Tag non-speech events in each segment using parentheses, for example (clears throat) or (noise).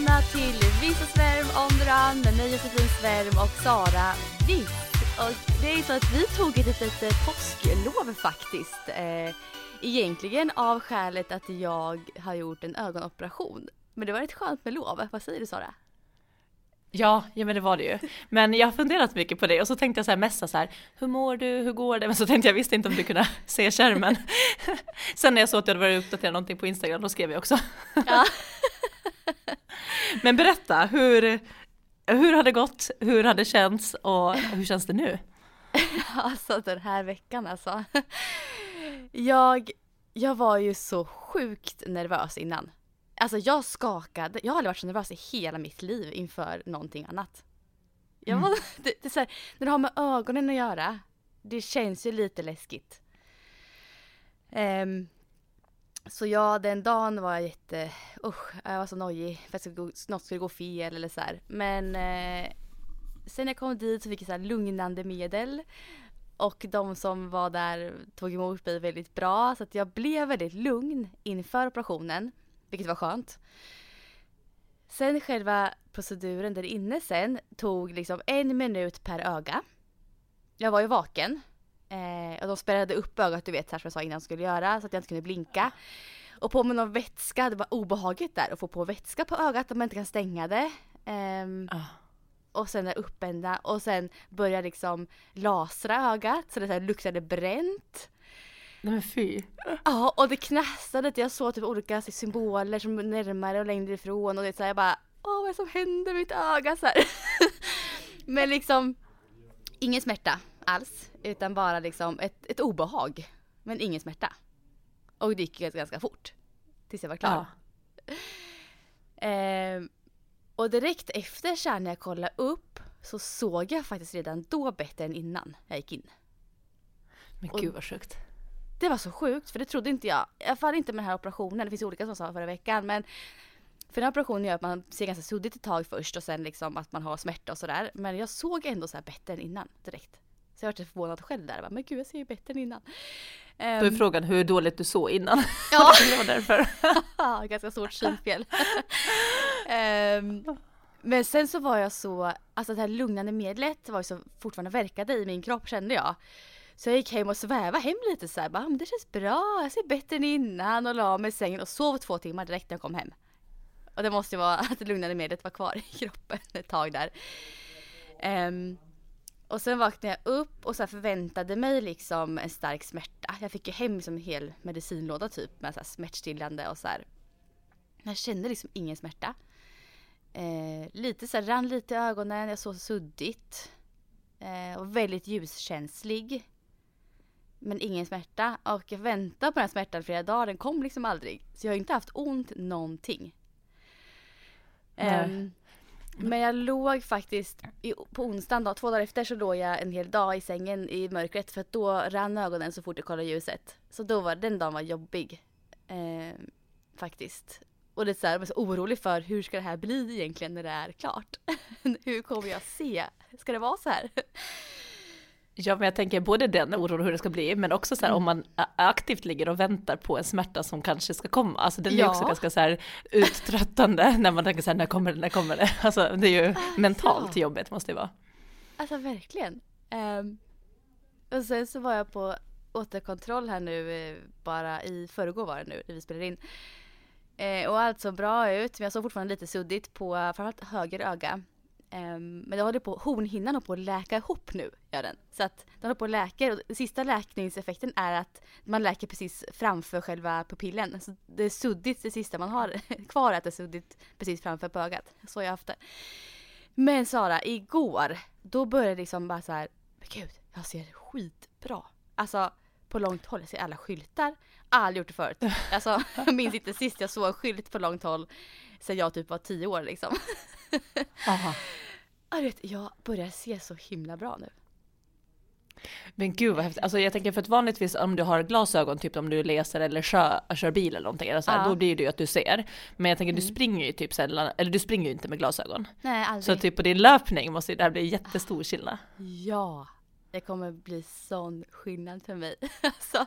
Välkomna till Vissa Svärm on the run med mig Josefin Svärm och Sara Witt. Och det är så att vi tog ett litet eh, påsklov faktiskt. Eh, egentligen av skälet att jag har gjort en ögonoperation. Men det var rätt skönt med lov. Vad säger du Sara? Ja, ja men det var det ju. Men jag har funderat mycket på det och så tänkte jag så här messa så här, hur mår du, hur går det? Men så tänkte jag, visste inte om du kunde (laughs) se skärmen. (laughs) Sen när jag såg att du hade varit uppdaterad någonting på Instagram, då skrev jag också. Ja. (laughs) (laughs) Men berätta, hur, hur har det gått, hur har det känts och hur känns det nu? (laughs) Alltså den här veckan alltså. Jag, jag var ju så sjukt nervös innan. Alltså jag skakade, jag har aldrig varit så nervös i hela mitt liv inför någonting annat. Jag var, (laughs) det, det så här, när det har med ögonen att göra, det känns ju lite läskigt. Ehm, så ja, den dagen var jag jätte, usch, jag var så nojig för att gå- något skulle gå fel eller så här. Men eh, sen när jag kom dit så fick jag så här lugnande medel. Och de som var där tog emot mig väldigt bra så att jag blev väldigt lugn inför operationen. Vilket var skönt. Sen själva proceduren där inne sen tog liksom en minut per öga. Jag var ju vaken. Eh, och de spärrade upp ögat du vet så här som jag sa innan skulle göra så att jag inte kunde blinka. Och på med någon vätska, det var obehagligt där att få på vätska på ögat om man inte kan stänga det. Ehm, Ah. och sen är uppända och sen börjar liksom lasra ögat så det så här luktade bränt. Nej men fy. Ja och det knastrade, jag såg typ olika symboler som närmare och längre ifrån och det så här, jag bara Åh vad är det som händer med mitt öga så här. (laughs) Men liksom ingen smärta alls utan bara liksom ett, ett obehag. Men ingen smärta. Och det gick ganska, fort. Tills jag var klar. Ja. Ehm, och direkt efter så när jag kollade upp så såg jag faktiskt redan då bättre än innan jag gick in. Men Och- gud vad sjukt. Det var så sjukt för det trodde inte jag. I alla fall inte med den här operationen. Det finns olika som sa förra veckan men för den här operationen gör att man ser ganska suddigt ett tag först och sen liksom att man har smärta och sådär. Men jag såg ändå så här bättre än innan direkt. Så jag var lite förvånad själv där. Jag bara, men gud jag ser ju bättre än innan. Då är Ehm, frågan hur dåligt du såg innan. (laughs) (laughs) ja. det var därför. (laughs) Ganska stort synfel. Ehm, men sen så var jag så, alltså det här lugnande medlet var ju så fortfarande verkade i min kropp kände jag. Så jag gick hem och svävade hem lite så här, bara, "Ah, men det känns bra, jag ser bättre än innan och la mig i sängen och sov två timmar direkt när jag kom hem. Och det måste ju vara att det lugnande medlet var kvar i kroppen ett tag där. Ehm, och sen vaknade jag upp och så förväntade mig liksom en stark smärta. Jag fick ju hem som en hel medicinlåda typ med så smärtstillande och så här. Jag kände liksom ingen smärta. Eh, lite så här, rann lite i ögonen, jag såg suddigt. Eh, och väldigt ljuskänslig. Men ingen smärta. Och jag väntade på den här smärtan flera dagar, den kom liksom aldrig. Så jag har inte haft ont någonting. Nej. Men jag låg faktiskt i, på onsdagen då, två dagar efter så låg jag en hel dag i sängen i mörkret för att då rann ögonen så fort jag kollade ljuset. Så då var den dagen var jobbig. Eh, faktiskt. Och det är så här, jag var så orolig för hur ska det här bli egentligen när det är klart? (laughs) hur kommer jag se? Ska det vara så här? Ja men jag tänker både den oron och hur det ska bli, men också så här Mm. om man aktivt ligger och väntar på en smärta som kanske ska komma. Alltså den är Ja. också ganska så här uttröttande (laughs) när man tänker så här, när kommer det, när kommer det? (laughs) Alltså det är ju mentalt jobbigt måste det vara. Alltså verkligen. Ehm, och sen så var jag på återkontroll här nu eh, bara i förrgår var det nu när vi spelade in. Eh, och allt såg bra ut men jag såg fortfarande lite suddigt på framförallt höger öga. Ehm, men det håller på, hornhinnan håller på att läka ihop nu, gör den. Så att den håller på att läka och sista läkningseffekten är att man läker precis framför själva pupillen. Så det är suddigt det sista man har (laughs) kvar, att det är suddigt precis framför på ögat. Så har jag haft det. Men Sara, igår, då började det liksom bara så här, men gud, jag ser skitbra. Alltså på långt håll, jag ser alla skyltar. Aldrig gjort det förut. Alltså jag (laughs) minns inte sist jag såg en skylt på långt håll sen jag typ var tio år liksom. (laughs) Aha. Jag, vet, jag börjar se så himla bra nu. Men gud vad häftigt. Alltså jag tänker för att vanligtvis om du har glasögon, typ om du läser eller kör, kör bil eller någonting, eller så här, Ja. då blir det ju att du ser. Men jag tänker du Mm. springer ju typ sällan, eller du springer ju inte med glasögon. Nej, aldrig. Så typ på din löpning måste det här bli jättestor skillnad. Ja, det kommer bli sån skillnad för mig. (laughs) alltså,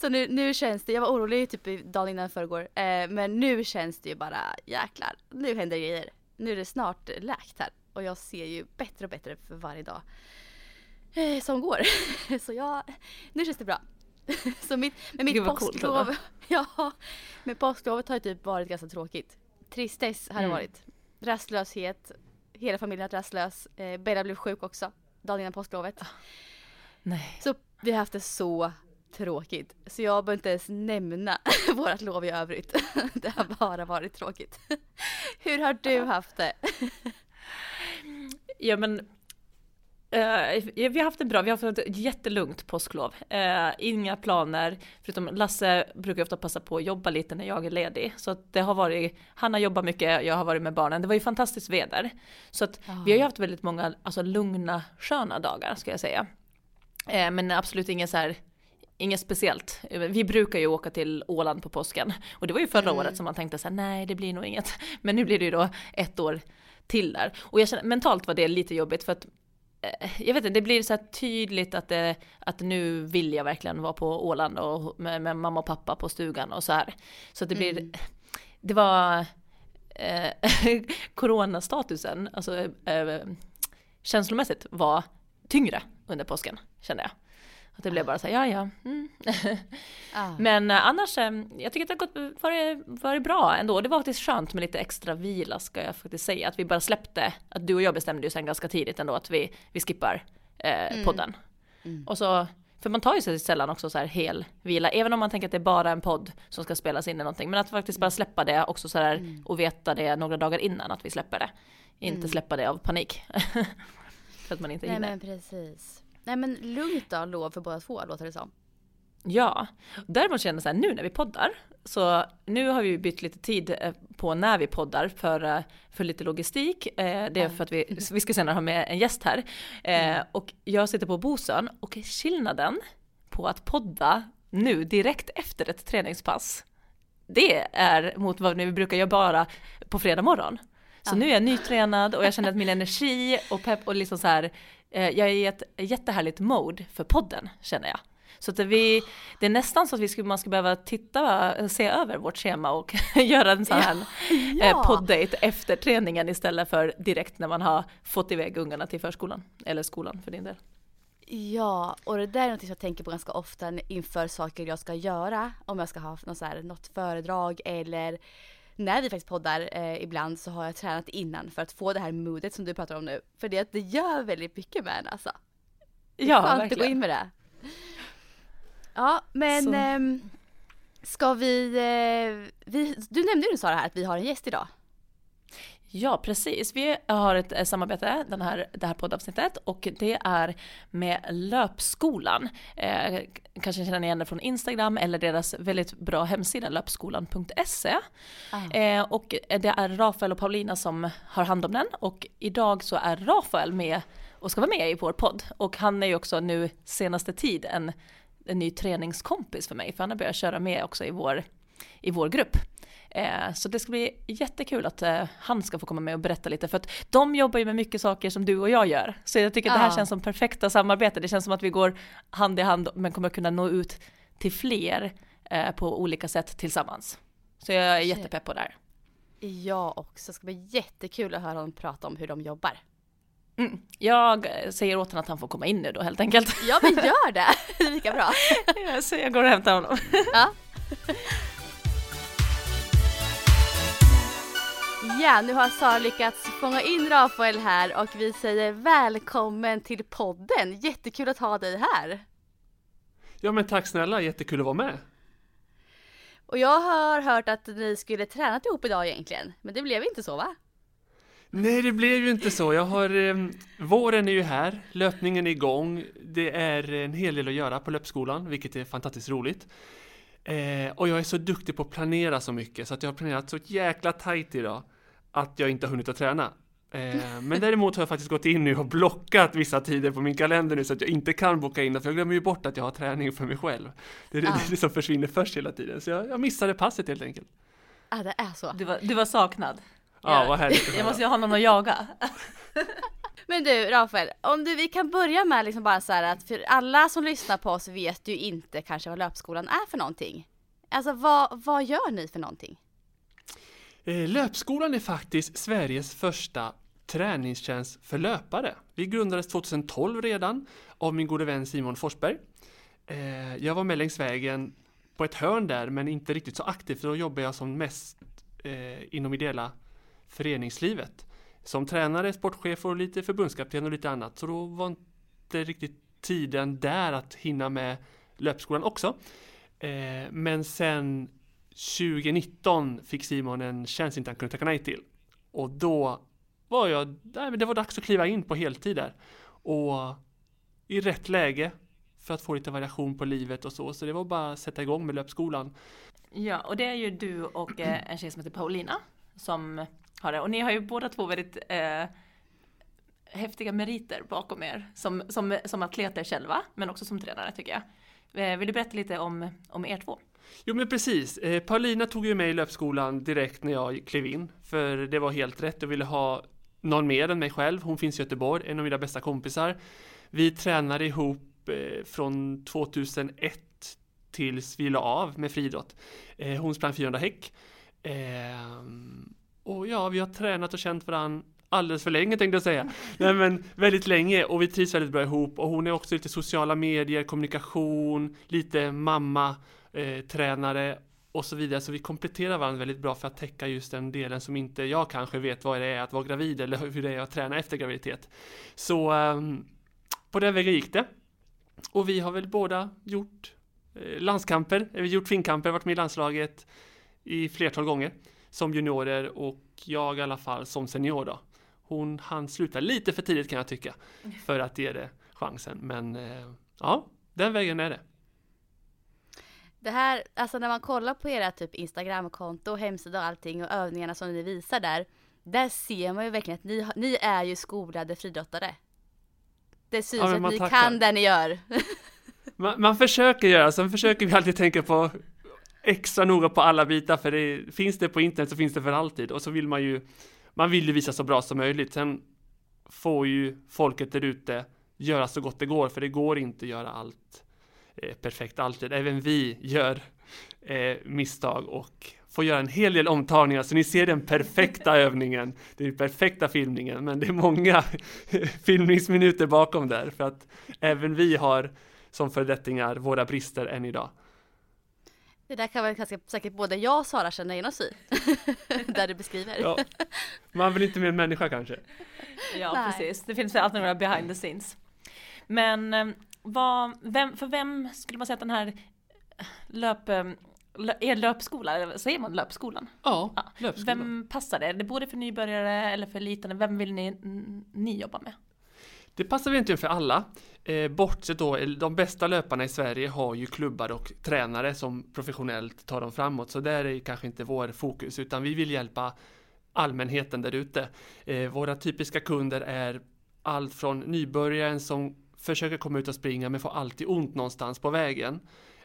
så nu, nu känns det, jag var orolig typ dagen innan förrgår, eh, men nu känns det ju bara jäklar, nu händer grejer. Nu är det snart läkt här och jag ser ju bättre och bättre för varje dag eh, som går. (laughs) så jag, nu känns det bra. (laughs) så mitt, men mitt påsklov, ja, men påsklovet har ju typ varit ganska tråkigt. Tristess har det Mm. varit. Rastlöshet, hela familjen har varit rastlös. Eh, Bella blev sjuk också dagen innan påsklovet. Nej. Så vi har haft det så tråkigt. Så jag behöver inte ens nämna (laughs) vårt lov i övrigt. (laughs) Det har bara varit tråkigt. (laughs) Hur har du haft det? Ja men eh, vi har haft en bra, vi har haft ett jättelugnt påsklov. Eh, inga planer, förutom Lasse brukar ofta passa på att jobba lite när jag är ledig. Så att det har varit, han har jobbat mycket, jag har varit med barnen. Det var ju fantastiskt väder. Så att vi har ju haft väldigt många alltså, lugna, sköna dagar ska jag säga. Eh, men absolut inget så här Inget speciellt. Vi brukar ju åka till Åland på påsken. Och det var ju förra Mm. året som man tänkte så här, nej det blir nog inget. (laughs) Men nu blir det ju då ett år till där. Och jag känner, mentalt var det lite jobbigt för att jag vet inte, det blir så här tydligt att, det, att nu vill jag verkligen vara på Åland och med, med mamma och pappa på stugan och så här. Så det blir, Mm. det var eh, (laughs) coronastatusen, alltså eh, känslomässigt var tyngre under påsken kände jag. Att det blev bara så här, ja ja. Mm. (laughs) Ah. Men eh, annars, eh, jag tycker att det har gått, varit, varit bra ändå. Det var faktiskt skönt med lite extra vila ska jag faktiskt säga. Att vi bara släppte, att du och jag bestämde ju sen ganska tidigt ändå att vi, vi skippar eh, Mm. podden. Mm. Och så, för man tar ju sig sällan också så här hel vila, även om man tänker att det är bara en podd som ska spelas in eller någonting. Men att faktiskt bara släppa det också så här Mm. och veta det några dagar innan att vi släpper det. Inte Mm. släppa det av panik. (laughs) för att man inte Nej hinner. men precis. Nej men lugnt då lov för båda två låter det som. Ja, däremot känner jag så här nu när vi poddar, så nu har vi bytt lite tid eh, på när vi poddar för, eh, för lite logistik. Eh, Det är för att vi, vi ska senare ha med en gäst här. Eh, Och jag sitter på Bosön och skillnaden på att podda nu direkt efter ett träningspass, det är mot vad vi brukar göra bara på fredag morgon. Så Ja. nu är jag nytränad och jag känner att min energi och pepp och liksom så här, jag är i ett jättehärligt mode för podden känner jag. Så att vi, det är nästan så att vi skulle, man skulle behöva titta, se över vårt schema och (laughs) göra en sån här (laughs) eh, poddate efter träningen istället för direkt när man har fått iväg ungarna till förskolan. Eller skolan för din del. Ja, och det där är något som jag tänker på ganska ofta inför saker jag ska göra. Om jag ska ha något, så här, något föredrag eller när vi faktiskt poddar eh, ibland så har jag tränat innan för att få det här modet som du pratar om nu. För det, det gör väldigt mycket med en alltså. Det är Ja, skönt att gå in verkligen. med det. Ja, men ehm, ska vi, eh, vi... Du nämnde ju Sara här att vi har en gäst idag. Ja, precis. Vi har ett eh, samarbete, den här, det här poddavsnittet, och det är med Löpskolan. Eh, kanske känner ni igen det från Instagram eller deras väldigt bra hemsida löpskolan.se. Eh, och det är Rafael och Paulina som har hand om den och idag så är Rafael med och ska vara med i vår podd. Och han är ju också nu senaste tid en, en ny träningskompis för mig, för han har börjat köra med också i vår, i vår grupp. Eh, så det ska bli jättekul att eh, han ska få komma med och berätta lite, för att de jobbar ju med mycket saker som du och jag gör. Så jag tycker att det här Ja. känns som perfekta samarbete. Det känns som att vi går hand i hand men kommer kunna nå ut till fler eh, på olika sätt tillsammans. Så jag är jättepepp på det här. Jag också. Det ska bli jättekul att höra honom prata om hur de jobbar. Mm. Jag säger åt honom att han får komma in nu då helt enkelt. Ja men gör det! (laughs) Lika bra. så jag går och hämtar honom. Ja. (laughs) Ja, nu har Sara lyckats fånga in Rafael här och vi säger välkommen till podden. Jättekul att ha dig här. Ja men tack snälla, jättekul att vara med. Och jag har hört att ni skulle tränat ihop idag egentligen, men det blev inte så va? Nej, det blev ju inte så. Jag har, eh, våren är ju här, löpningen är igång. Det är en hel del att göra på löpskolan, vilket är fantastiskt roligt. Eh, och jag är så duktig på att planera så mycket, så att jag har planerat så jäkla tajt idag att jag inte har hunnit att träna. Eh, men däremot har jag faktiskt gått in nu och blockat vissa tider på min kalender nu så att jag inte kan boka in, för jag glömmer ju bort att jag har träning för mig själv. Det är det, Ah. det som försvinner först hela tiden, så jag, jag missade passet helt enkelt. Ah, det är så. Du var, du var saknad. Ja, vad härligt Jag måste ju ha någon att jaga. (laughs) Men du Rafael, om du, vi kan börja med liksom bara så här att för alla som lyssnar på oss vet ju inte kanske vad löpskolan är för någonting. Alltså vad, vad gör ni för någonting? Eh, löpskolan är faktiskt Sveriges första träningstjänst för löpare. Vi grundades 2012 redan av min gode vän Simon Forsberg. Eh, jag var med längs vägen på ett hörn där men inte riktigt så aktiv för då jobbar jag som mest eh, inom ideella föreningslivet. Som tränare, sportchef och lite förbundskapten och lite annat. Så då var inte riktigt tiden där att hinna med löpskolan också. Men sen 2019 fick Simon en tjänst inte han kunde tacka nej till. Och då var jag, nej, det var dags att kliva in på heltid där. Och i rätt läge för att få lite variation på livet och så. Så det var bara att sätta igång med löpskolan. Ja, och det är ju du och eh, en tjej som heter Paulina som har det. Och ni har ju båda två väldigt eh, häftiga meriter bakom er som, som, som atleter själva, men också som tränare tycker jag. Eh, vill du berätta lite om, om er två? Jo men precis, eh, Paulina tog ju mig i löpskolan direkt när jag klev in. För det var helt rätt, jag ville ha någon mer än mig själv. Hon finns i Göteborg, en av mina bästa kompisar. Vi tränade ihop eh, från 2001 tills vi la av med friidrott. Eh, hon sprang 400 häck. Och ja, vi har tränat och känt varandra alldeles för länge tänkte jag säga. (laughs) Nej men väldigt länge och vi trivs väldigt bra ihop och hon är också lite sociala medier, kommunikation, lite mamma, eh, tränare och så vidare. Så vi kompletterar varandra väldigt bra för att täcka just den delen som inte jag kanske vet vad det är att vara gravid eller (laughs) hur det är att träna efter graviditet. Så ehm, på den vägen gick det. Och vi har väl båda gjort eh, landskamper, har gjort finkamper, varit med i landslaget i flertal gånger som juniorer och jag i alla fall som senior då. Hon hann sluta lite för tidigt kan jag tycka för att ge det chansen. Men eh, ja, den vägen är det. Det här, alltså när man kollar på era typ Instagramkonto, hemsida och allting och övningarna som ni visar där. Där ser man ju verkligen att ni, ni är ju skolade friidrottare. Det syns Ja, att ni tackar. kan det ni gör. (laughs) Man, man försöker göra, sen försöker vi alltid tänka på extra noga på alla bitar för det, finns det på internet så finns det för alltid och så vill man ju man vill ju visa så bra som möjligt. Sen får ju folket där ute göra så gott det går för det går inte att göra allt perfekt alltid. Även vi gör eh, misstag och får göra en hel del omtagningar så ni ser den perfekta (laughs) övningen, den perfekta filmningen men det är många (laughs) filmningsminuter bakom där för att även vi har som föredettingar våra brister än idag. Det där kan väl ganska säkert både jag och Sara känna igen oss i. (laughs) där du beskriver. Ja, man vill inte en människa kanske. Ja, Nej. precis. Det finns väl alltid några behind the scenes. Men eh, vad, vem, för vem skulle man säga att den här löp, eh, er löpskola, säger man löpskolan? Ja, Ja. löpskola. Vem passar det? Är det både för nybörjare eller för elitande? Vem vill ni, ni jobba med? Det passar väl egentligen för alla. Eh, bortsett då, de bästa löparna i Sverige har ju klubbar och tränare som professionellt tar dem framåt. Så där är kanske inte vår fokus, utan vi vill hjälpa allmänheten där ute. Eh, våra typiska kunder är allt från nybörjaren som försöker komma ut och springa men får alltid ont någonstans på vägen.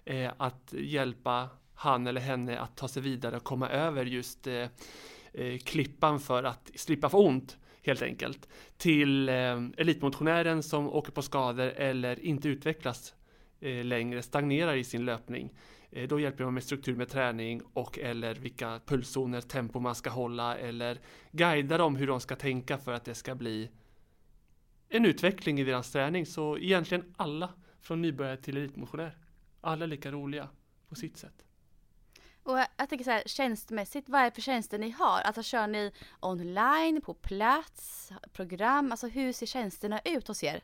Eh, att hjälpa han eller henne att ta sig vidare och komma över just eh, eh, klippan för att slippa få ont helt enkelt. Till eh, elitmotionären som åker på skador eller inte utvecklas eh, längre, stagnerar i sin löpning. Eh, då hjälper man med struktur med träning och eller vilka pulszoner, tempo man ska hålla eller guida dem hur de ska tänka för att det ska bli en utveckling i deras träning. Så egentligen alla från nybörjare till elitmotionär. Alla är lika roliga på sitt sätt. Och jag tänker så här, tjänstmässigt, vad är det för tjänster ni har? Alltså kör ni online, på plats, program? Alltså hur ser tjänsterna ut hos er?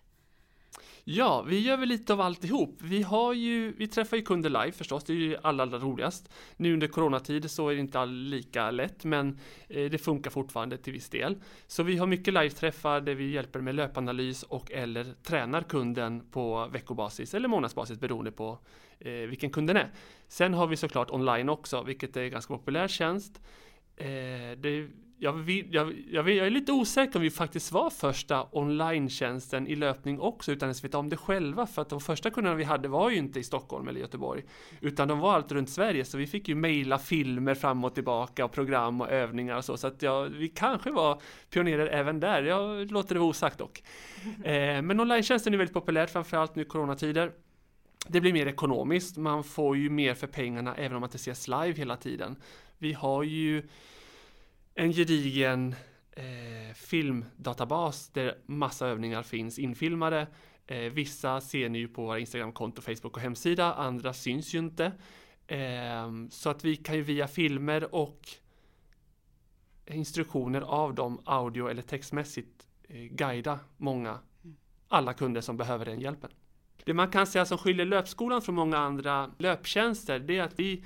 Ja, vi gör väl lite av alltihop. Vi har ju, vi träffar ju kunder live förstås, det är ju allra, allra roligast. Nu under coronatid så är det inte lika lätt, men eh, det funkar fortfarande till viss del. Så vi har mycket live-träffar där vi hjälper med löpanalys och eller tränar kunden på veckobasis eller månadsbasis beroende på eh, vilken kunden är. Sen har vi såklart online också, vilket är en ganska populär tjänst. Eh, det jag, vill, jag, jag, jag, är lite osäker om vi faktiskt var första online-tjänsten i löpning också utan att veta om det själva för att de första kunderna vi hade var ju inte i Stockholm eller Göteborg utan de var allt runt Sverige så vi fick ju mejla filmer fram och tillbaka och program och övningar och så så att ja, vi kanske var pionjärer även där. Jag låter det vara osagt dock. (laughs) Eh, men online-tjänsten är väldigt populärt framförallt nu i coronatider. Det blir mer ekonomiskt, man får ju mer för pengarna även om man inte ses live hela tiden. Vi har ju en gedigen eh, filmdatabas där massa övningar finns infilmade. Eh, vissa ser ni ju på våra Instagramkonto, Facebook och hemsida, andra syns ju inte. Eh, så att vi kan ju via filmer och instruktioner av dem, audio eller textmässigt, eh, guida många, alla kunder som behöver den hjälpen. Det man kan säga som skiljer löpskolan från många andra löptjänster, det är att vi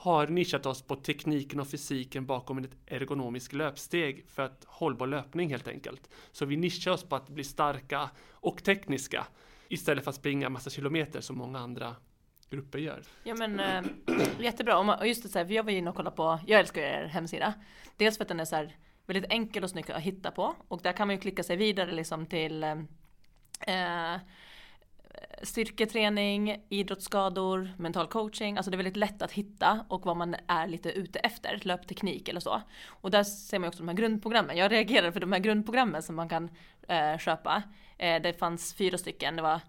har nischat oss på tekniken och fysiken bakom ett ergonomiskt löpsteg för att hållbar löpning helt enkelt. Så vi nischar oss på att bli starka och tekniska istället för att springa massa kilometer som många andra grupper gör. Ja men äh, (clears throat) jättebra, och just det så här, för jag var inne och kollade på, jag älskar er hemsida. Dels för att den är så här väldigt enkel och snygg att hitta på och där kan man ju klicka sig vidare liksom till äh, styrketräning, idrottsskador, mental coaching. Alltså det är väldigt lätt att hitta och vad man är lite ute efter, löpteknik eller så. Och där ser man också de här grundprogrammen. Jag reagerar för de här grundprogrammen som man kan eh, köpa. Eh, det fanns fyra stycken. Det var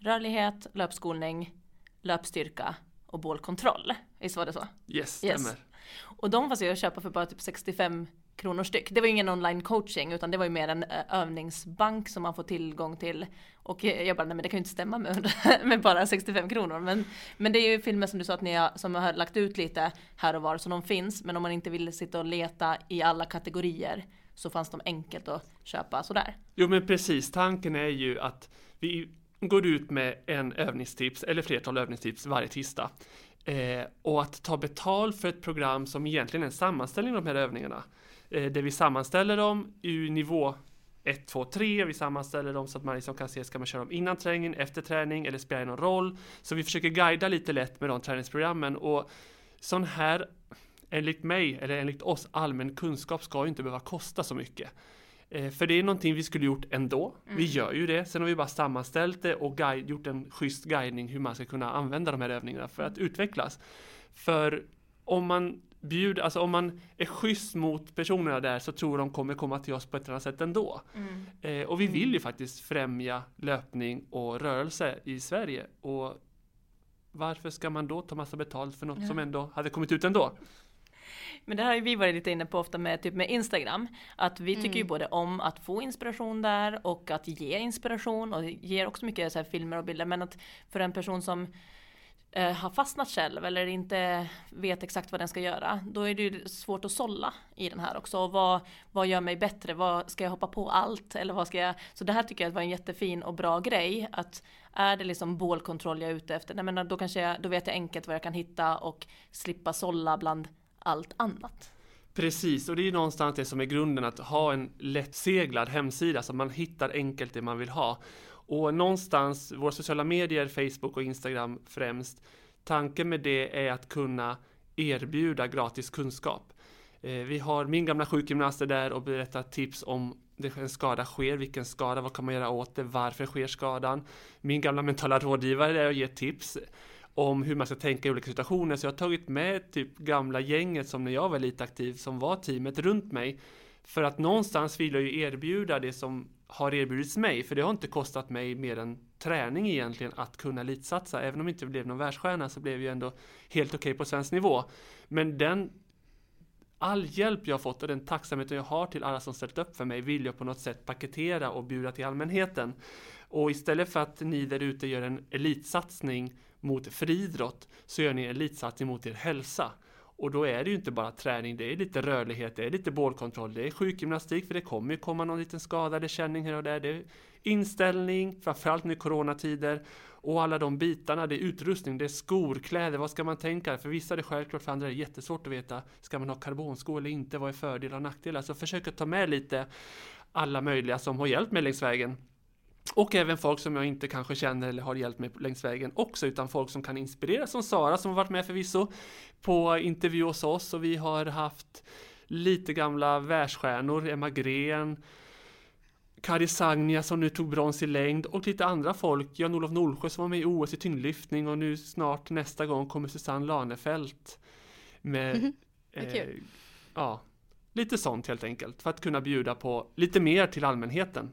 rörlighet, löpskolning, löpstyrka och bålkontroll. Visst var det så? Yes, stämmer. Yes. Och de fanns ju att köpa för bara typ 65 kronor styck. Det var ju ingen online coaching utan det var ju mer en eh, övningsbank som man får tillgång till. Och eh, jag bara, nej men det kan ju inte stämma med, (laughs) med bara 65 kronor. Men, men det är ju filmer som du sa att ni har, som har lagt ut lite här och var så de finns. Men om man inte vill sitta och leta i alla kategorier så fanns de enkelt att köpa sådär. Jo men precis, tanken är ju att vi går ut med en övningstips eller flertal övningstips varje tisdag. Eh, och att ta betal för ett program som egentligen är en sammanställning av de här övningarna. Eh, där vi sammanställer dem i nivå 1, 2, 3. Vi sammanställer dem så att man liksom kan se, ska man köra dem innan träningen, efter träning eller spelar det någon roll? Så vi försöker guida lite lätt med de träningsprogrammen och sån här, enligt mig, eller enligt oss, allmän kunskap ska ju inte behöva kosta så mycket. Eh, för det är någonting vi skulle gjort ändå. Mm. Vi gör ju det. Sen har vi bara sammanställt det och guide, gjort en schysst guidning hur man ska kunna använda de här övningarna för att utvecklas. För om man bjuder, alltså om man är schysst mot personerna där så tror de kommer komma till oss på ett annat sätt ändå. Mm. Eh, och vi vill ju mm. faktiskt främja löpning och rörelse i Sverige. Och varför ska man då ta massa betalt för något ja. som ändå hade kommit ut ändå? Men det här har vi varit lite inne på ofta med, typ med Instagram. Att vi tycker mm. ju både om att få inspiration där och att ge inspiration och ger också mycket så filmer och bilder. Men att för en person som eh, har fastnat själv eller inte vet exakt vad den ska göra. Då är det ju svårt att sålla i den här också. Och vad, vad gör mig bättre? Vad, ska jag hoppa på allt? Eller vad ska jag? Så det här tycker jag var en jättefin och bra grej. Att är det liksom bålkontroll jag är ute efter? Nej, men då, kanske jag, då vet jag enkelt vad jag kan hitta och slippa sålla bland allt annat. Precis, och det är någonstans det som är grunden att ha en lättseglad hemsida så man hittar enkelt det man vill ha. Och någonstans, våra sociala medier, Facebook och Instagram främst, tanken med det är att kunna erbjuda gratis kunskap. Eh, vi har min gamla sjukgymnast där och berättar tips om en skada sker, vilken skada, vad kan man göra åt det, varför sker skadan? Min gamla mentala rådgivare där och ger tips om hur man ska tänka i olika situationer. Så jag har tagit med typ gamla gänget som när jag var lite aktiv, som var teamet runt mig. För att någonstans vill jag ju erbjuda det som har erbjudits mig, för det har inte kostat mig mer än träning egentligen att kunna elitsatsa. Även om jag inte blev någon världsstjärna så blev jag ändå helt okej okay på svensk nivå. Men den all hjälp jag har fått och den tacksamheten jag har till alla som ställt upp för mig vill jag på något sätt paketera och bjuda till allmänheten. Och istället för att ni där ute gör en elitsatsning mot friidrott så gör ni en elitsatsning mot er hälsa. Och då är det ju inte bara träning, det är lite rörlighet, det är lite bålkontroll, det är sjukgymnastik för det kommer ju komma någon liten skada eller känning här och där. Det är inställning, framförallt nu i coronatider och alla de bitarna, det är utrustning, det är skor, kläder, vad ska man tänka? För vissa är det självklart, för andra är det jättesvårt att veta, ska man ha karbonskor eller inte? Vad är fördelar och nackdelar? Så försök att ta med lite alla möjliga som har hjälpt mig längs vägen. Och även folk som jag inte kanske känner eller har hjälpt mig längs vägen också, utan folk som kan inspirera, som Sara som har varit med förvisso på intervju hos oss och vi har haft lite gamla världsstjärnor, Emma Gren, Kari Sagnia som nu tog brons i längd och lite andra folk, Jan-Olof Nolsjö som var med i OS i tyngdlyftning och nu snart nästa gång kommer Susanne Lanefelt med kul. eh, ja, lite sånt helt enkelt för att kunna bjuda på lite mer till allmänheten.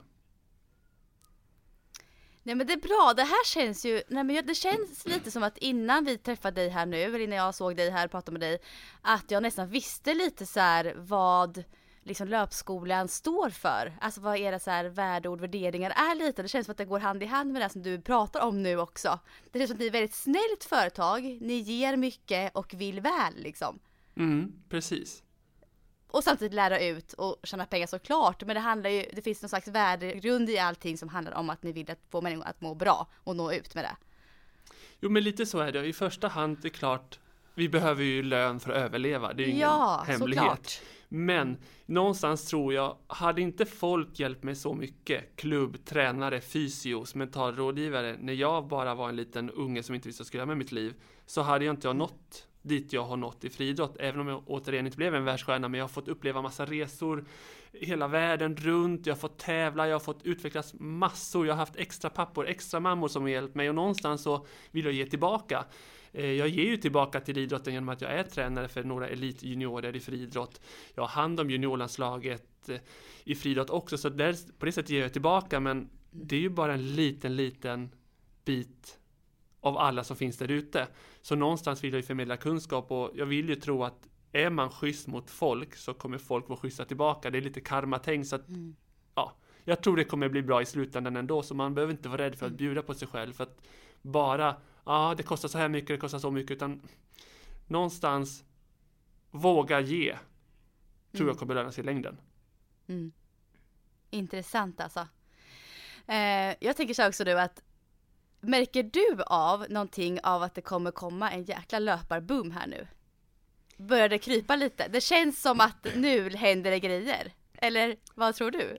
Nej men det är bra, det här känns ju, nej men det känns lite som att innan vi träffade dig här nu, eller innan jag såg dig här och pratade med dig, att jag nästan visste lite så här vad liksom löpskolan står för. Alltså vad era så här värdeord, värderingar är lite. Det känns som att det går hand i hand med det som du pratar om nu också. Det känns som att ni är ett väldigt snällt företag, ni ger mycket och vill väl liksom. Mm, precis. Och samtidigt lära ut och tjäna pengar såklart. Men det handlar ju, det finns någon slags värdegrund i allting som handlar om att ni vill att få människor att må bra och nå ut med det. Jo, men lite så är det. I första hand, det är klart, vi behöver ju lön för att överleva. Det är ju ingen Ja, hemlighet. såklart. Men någonstans tror jag, hade inte folk hjälpt mig så mycket, klubb, tränare, fysios, mentalrådgivare, när jag bara var en liten unge som inte visste vad jag skulle göra med mitt liv, så hade jag inte jag nått dit jag har nått i friidrott, även om jag återigen inte blev en världsstjärna, men jag har fått uppleva massa resor hela världen runt, jag har fått tävla, jag har fått utvecklas massor, jag har haft extra pappor, extra mammor som har hjälpt mig och någonstans så vill jag ge tillbaka. Eh, jag ger ju tillbaka till idrotten genom att jag är tränare för några elitjuniorer i friidrott. Jag har hand om juniorlandslaget eh, i friidrott också, så där, på det sättet ger jag tillbaka, men det är ju bara en liten, liten bit av alla som finns där ute. Så någonstans vill jag ju förmedla kunskap och jag vill ju tro att är man schysst mot folk så kommer folk vara schyssta tillbaka. Det är lite karma-tänk så att ja, jag tror det kommer bli bra i slutändan ändå så man behöver inte vara rädd för att bjuda på sig själv för att bara, ja det kostar så här mycket, det kostar så mycket utan någonstans våga ge tror jag kommer löna sig i längden. Mm. Intressant alltså. Eh, jag tänker så också nu att Märker du av någonting av att det kommer komma en jäkla löparboom här nu? Börjar det krypa lite? Det känns som att nu händer det grejer. Eller vad tror du?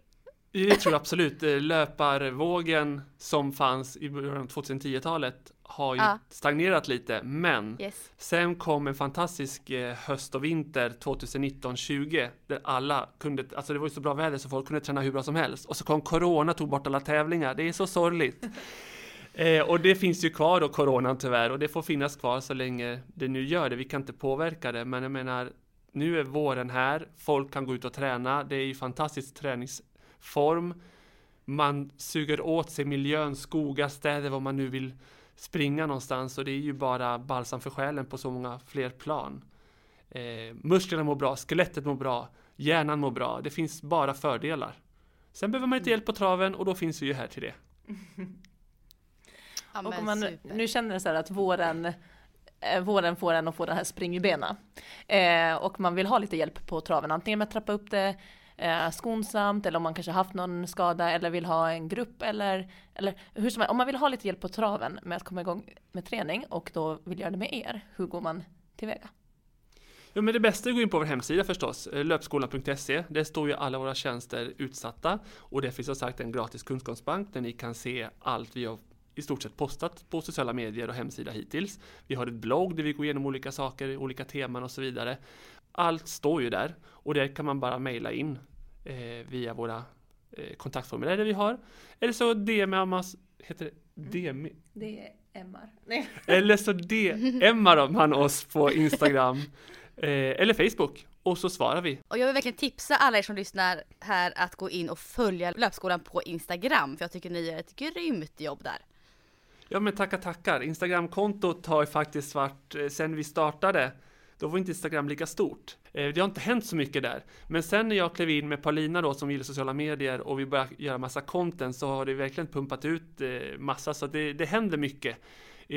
Det tror jag absolut. Eh, Löparvågen som fanns i början av 2010-talet har ju Ja. stagnerat lite, men Yes. sen kom en fantastisk eh, höst och vinter 2019-20 där alla kunde, alltså det var ju så bra väder så folk kunde träna hur bra som helst. Och så kom corona, tog bort alla tävlingar. Det är så sorgligt. (laughs) Eh, och det finns ju kvar då, coronan tyvärr, och det får finnas kvar så länge det nu gör det. Vi kan inte påverka det, men jag menar, nu är våren här, folk kan gå ut och träna, det är ju fantastisk träningsform. Man suger åt sig miljön, skogar, städer, vad man nu vill springa någonstans och det är ju bara balsam för själen på så många fler plan. Eh, musklerna mår bra, skelettet mår bra, hjärnan mår bra, det finns bara fördelar. Sen behöver man lite hjälp på traven och då finns vi ju här till det. (laughs) Ja, Och om man super. nu känner så här att våren, eh, våren får en att få den här spring i benen. Eh, och man vill ha lite hjälp på traven, antingen med att trappa upp det eh, skonsamt eller om man kanske haft någon skada eller vill ha en grupp eller, eller hur som helst. Om man vill ha lite hjälp på traven med att komma igång med träning och då vill göra det med er, hur går man tillväga? Ja, men det bästa är att gå in på vår hemsida förstås, eh, löpskolan.se. Där står ju alla våra tjänster utsatta och det finns som sagt en gratis kunskapsbank där ni kan se allt vi har i stort sett postat på sociala medier och hemsida hittills. Vi har ett blogg där vi går igenom olika saker, olika teman och så vidare. Allt står ju där och där kan man bara mejla in eh, via våra eh, kontaktformulär där vi har. Eller så DMar heter det DM, Det är MR. Nej. eller så DMar man oss på (laughs) Instagram eh, eller Facebook och så svarar vi. Och jag vill verkligen tipsa alla er som lyssnar här att gå in och följa Löpskolan på Instagram. För jag tycker ni gör ett grymt jobb där. Ja men tackar tackar. Instagramkontot har ju faktiskt varit, eh, sen vi startade, då var inte Instagram lika stort. Eh, Det har inte hänt så mycket där. Men sen när jag klev in med Paulina då som gillar sociala medier och vi började göra massa content så har det verkligen pumpat ut eh, massa så det, det händer mycket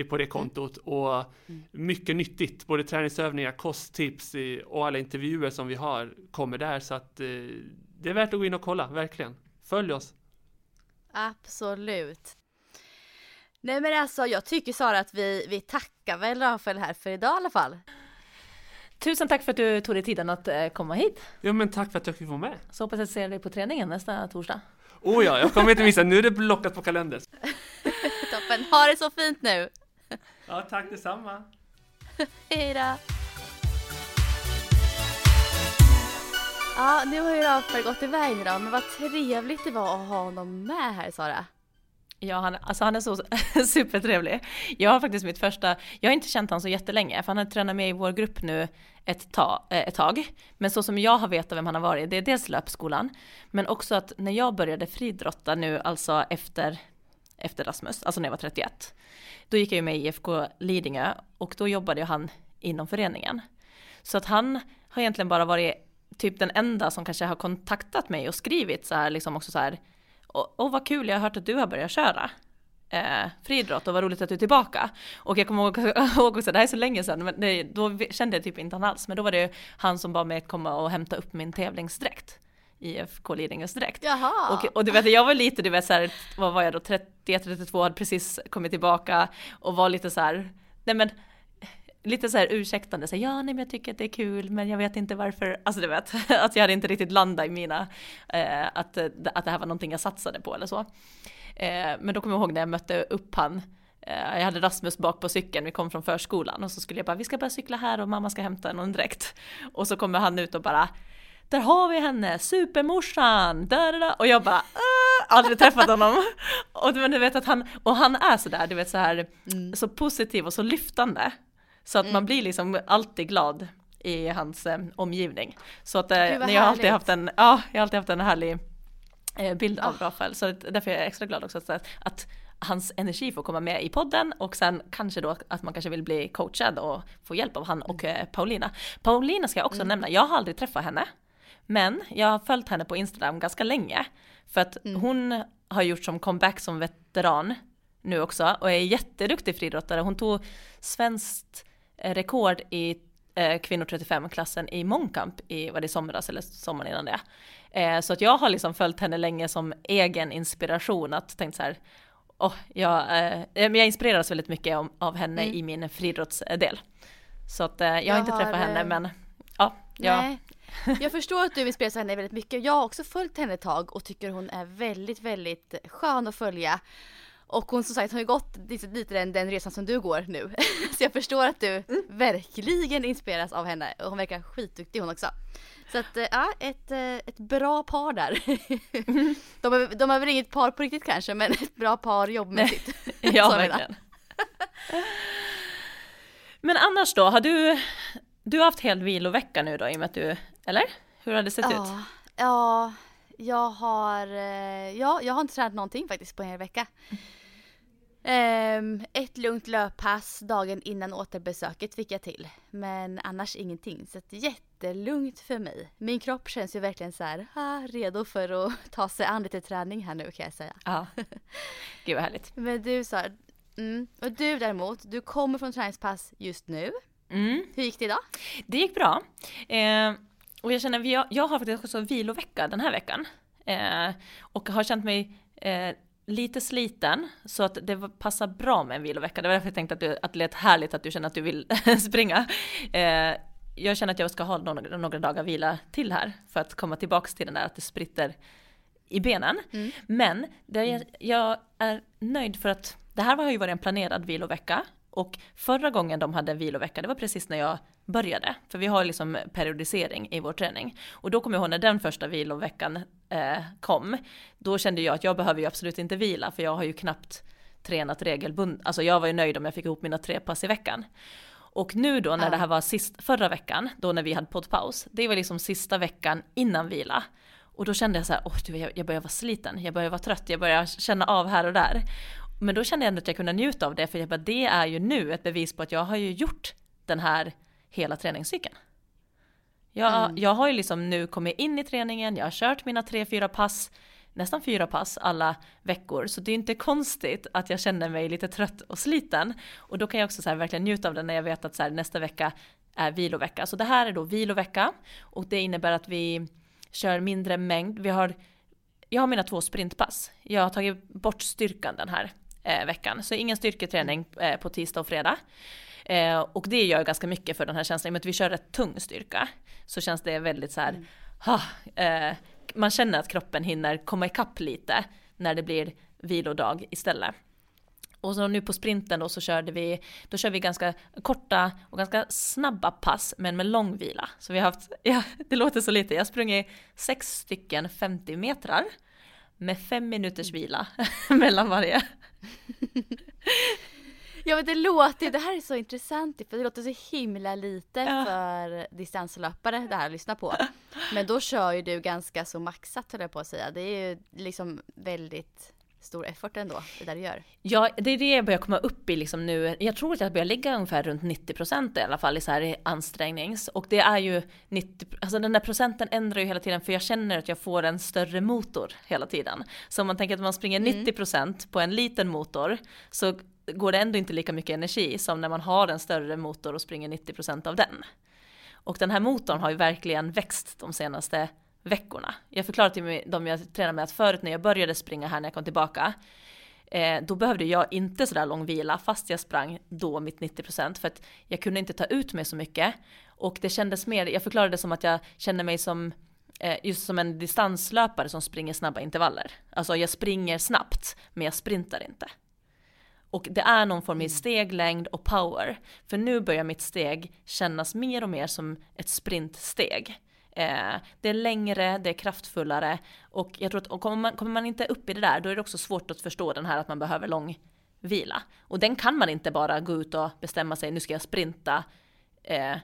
på det kontot och mycket nyttigt. Både träningsövningar, kosttips och alla intervjuer som vi har kommer där så att det är värt att gå in och kolla, verkligen. Följ oss! Absolut. Nej men alltså jag tycker Sara att vi, vi tackar väl Rafael här för idag i alla fall. Tusen tack för att du tog dig tiden att eh, komma hit. Ja men tack för att jag fick vara med. Så hoppas jag ser dig på träningen nästa torsdag. Oh ja, jag kommer inte missa. Nu är det blockat på kalendern. (laughs) Toppen, ha det så fint nu! Ja, tack detsamma. (laughs) Hej då! Ja, nu har ju Rafael gått iväg då, men vad trevligt det var att ha honom med här Sara. Ja, han, alltså han är så (laughs) supertrevlig. Jag har faktiskt mitt första, jag har inte känt honom så jättelänge, för han har tränat med i vår grupp nu ett, ta, eh, ett tag. Men så som jag har vetat vem han har varit, det är dels löpskolan, men också att när jag började fridrotta nu, alltså efter, efter Rasmus, alltså när jag var 31, då gick jag ju med i IFK Lidingö och då jobbade han inom föreningen. Så att han har egentligen bara varit typ den enda som kanske har kontaktat mig och skrivit så här liksom också så här och, och vad kul, jag har hört att du har börjat köra eh, friidrott och vad roligt att du är tillbaka. Och jag kommer ihåg, (laughs) också, det här är så länge sedan, men det, då kände jag typ inte han alls, men då var det han som bad mig komma och hämta upp min tävlingsdräkt. IFK Lidingös dräkt. Och, och du vet, jag var lite, du vet så här, vad var jag då, 31-32, hade precis kommit tillbaka och var lite så här, nej men lite så här ursäktande, så här, ja nej men jag tycker att det är kul men jag vet inte varför, alltså du vet, (laughs) att jag hade inte riktigt landat i mina, eh, att, att det här var någonting jag satsade på eller så. Eh, men då kommer jag ihåg när jag mötte upp han, eh, jag hade Rasmus bak på cykeln, vi kom från förskolan och så skulle jag bara, vi ska börja cykla här och mamma ska hämta någon dräkt. (laughs) Och så kommer han ut och bara, där har vi henne, supermorsan! Da, da, da. Och jag bara, äh, aldrig träffat honom. (laughs) Och du vet att han, och han är sådär, du vet så här, mm. så positiv och så lyftande. Så att mm. man blir liksom alltid glad i hans eh, omgivning. Så att eh, jag har alltid haft en, ja, jag har alltid haft en härlig eh, bild av oh. Rafael. Så därför är jag extra glad också att, att hans energi får komma med i podden och sen kanske då att man kanske vill bli coachad och få hjälp av han och eh, Paulina. Paulina ska jag också mm. nämna, jag har aldrig träffat henne. Men jag har följt henne på Instagram ganska länge. För att mm. hon har gjort som comeback som veteran nu också och är jätteduktig friidrottare. Hon tog svenskt rekord i eh, kvinnor 35-klassen i mångkamp i, var det somras eller sommaren innan det. Eh, så att jag har liksom följt henne länge som egen inspiration att tänkt så här, oh, jag, eh, jag inspireras väldigt mycket om, av henne mm. i min friidrottsdel. Så att eh, jag, jag har inte träffat henne men ja. Jag, jag förstår att du inspireras av henne väldigt mycket. Jag har också följt henne ett tag och tycker hon är väldigt, väldigt skön att följa. Och hon som sagt har ju gått lite, lite den, den resan som du går nu. (laughs) så jag förstår att du mm. verkligen inspireras av henne och hon verkar skitduktig hon också. Så att eh, ja, ett, eh, ett bra par där. (laughs) de, är, de är väl inget par på riktigt kanske men ett bra par jobbmässigt. (laughs) ja verkligen. men annars då, har du, du har haft hel vilovecka nu då i och med att du, eller? Hur har det sett ja, ut? Ja, jag har, eh, ja, jag har inte tränat någonting faktiskt på en hel vecka. Um, ett lugnt löppass dagen innan återbesöket fick jag till. Men annars ingenting. Så jättelugnt för mig. Min kropp känns ju verkligen så här, ah, redo för att (laughs) ta sig an lite träning här nu kan jag säga. Ja, (laughs) gud vad härligt. Men du sa, mm, och du däremot, du kommer från träningspass just nu. Mm. Hur gick det idag? Det gick bra. Eh, och jag känner, jag, jag har faktiskt också vilovecka den här veckan. Eh, och har känt mig eh, lite sliten så att det passar bra med en vilovecka. Det var därför jag tänkte att, du, att det lät härligt att du känner att du vill (laughs) springa. Eh, jag känner att jag ska ha några, några dagar vila till här för att komma tillbaks till den där att det spritter i benen. Mm. Men det, jag, jag är nöjd för att det här har ju varit en planerad vilovecka och förra gången de hade en vilovecka, det var precis när jag började. För vi har liksom periodisering i vår träning. Och då kommer jag ihåg när den första viloveckan eh, kom, då kände jag att jag behöver ju absolut inte vila, för jag har ju knappt tränat regelbundet. Alltså jag var ju nöjd om jag fick ihop mina tre pass i veckan. Och nu då när det här var sist, förra veckan, då när vi hade poddpaus, det var liksom sista veckan innan vila. Och då kände jag så här, åh, jag, jag börjar vara sliten, jag börjar vara trött, jag börjar känna av här och där. Men då kände jag ändå att jag kunde njuta av det, för jag bara, det är ju nu ett bevis på att jag har ju gjort den här hela träningscykeln. Jag, mm. jag har ju liksom nu kommit in i träningen, jag har kört mina tre, fyra pass, nästan fyra pass alla veckor, så det är inte konstigt att jag känner mig lite trött och sliten. Och då kan jag också så verkligen njuta av det när jag vet att så här, nästa vecka är vilovecka. Så det här är då vilovecka och det innebär att vi kör mindre mängd. Vi har jag har mina två sprintpass. Jag har tagit bort styrkan den här eh, veckan, så ingen styrketräning eh, på tisdag och fredag. Eh, och det gör ganska mycket för den här känslan, i och med att vi kör rätt tung styrka. Så känns det väldigt så här, Mm. ha, eh, man känner att kroppen hinner komma ikapp lite när det blir vilodag istället. Och så nu på sprinten då så körde vi, då kör vi ganska korta och ganska snabba pass men med lång vila. Så vi har haft, (laughs) ja det låter så lite, jag har sprungit sex stycken 50 metrar med fem minuters vila (laughs) mellan varje. (laughs) Ja men det låter det här är så intressant för det låter så himla lite Ja. för distanslöpare det här att lyssna på. Men då kör ju du ganska så maxat höll jag på att säga. Det är ju liksom väldigt stor effort ändå, det där du gör. Ja, det är det jag börjar komma upp i liksom nu. Jag tror att jag börjar ligga ungefär runt 90% i alla fall i så här ansträngnings. Och det är ju 90, alltså den där procenten ändrar ju hela tiden för jag känner att jag får en större motor hela tiden. Så om man tänker att man springer 90% på en liten motor så går det ändå inte lika mycket energi som när man har en större motor och springer 90% av den. Och den här motorn har ju verkligen växt de senaste veckorna. Jag förklarade till dem jag tränar med att förut när jag började springa här när jag kom tillbaka, eh, då behövde jag inte sådär lång vila fast jag sprang då mitt 90% för att jag kunde inte ta ut mig så mycket. Och det kändes mer, jag förklarade det som att jag känner mig som eh, just som en distanslöpare som springer snabba intervaller. Alltså jag springer snabbt men jag sprintar inte. Och det är någon form av steglängd och power. För nu börjar mitt steg kännas mer och mer som ett sprintsteg. Eh, det är längre, det är kraftfullare och jag tror att och kommer, man, kommer man inte upp i det där då är det också svårt att förstå den här att man behöver lång vila. Och den kan man inte bara gå ut och bestämma sig, nu ska jag sprinta. Eh,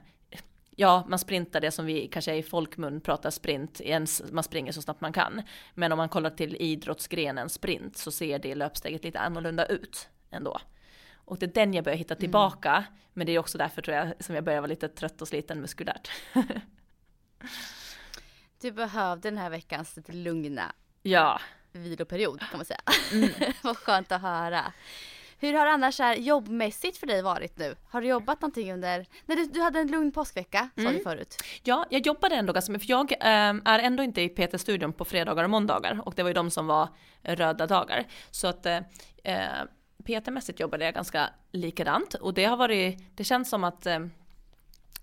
ja, man sprintar det som vi kanske i folkmun pratar sprint, en s- man springer så snabbt man kan. Men om man kollar till idrottsgrenen sprint så ser det löpsteget lite annorlunda ut ändå. Och det är den jag börjar hitta tillbaka, men det är också därför tror jag som jag börjar vara lite trött och sliten muskulärt. (laughs) Du behövde den här veckans lite lugna ja, viloperiod kan man säga. (laughs) Vad skönt att höra. Hur har annars här jobbmässigt för dig varit nu? Har du jobbat någonting under, nej du, du hade en lugn påskvecka sa du förut. Ja, jag jobbade ändå ganska mycket, för jag eh, är ändå inte i PT-studion på fredagar och måndagar och det var ju de som var röda dagar. Så att eh, PT-mässigt jobbade jag ganska likadant och det har varit, det känns som att eh,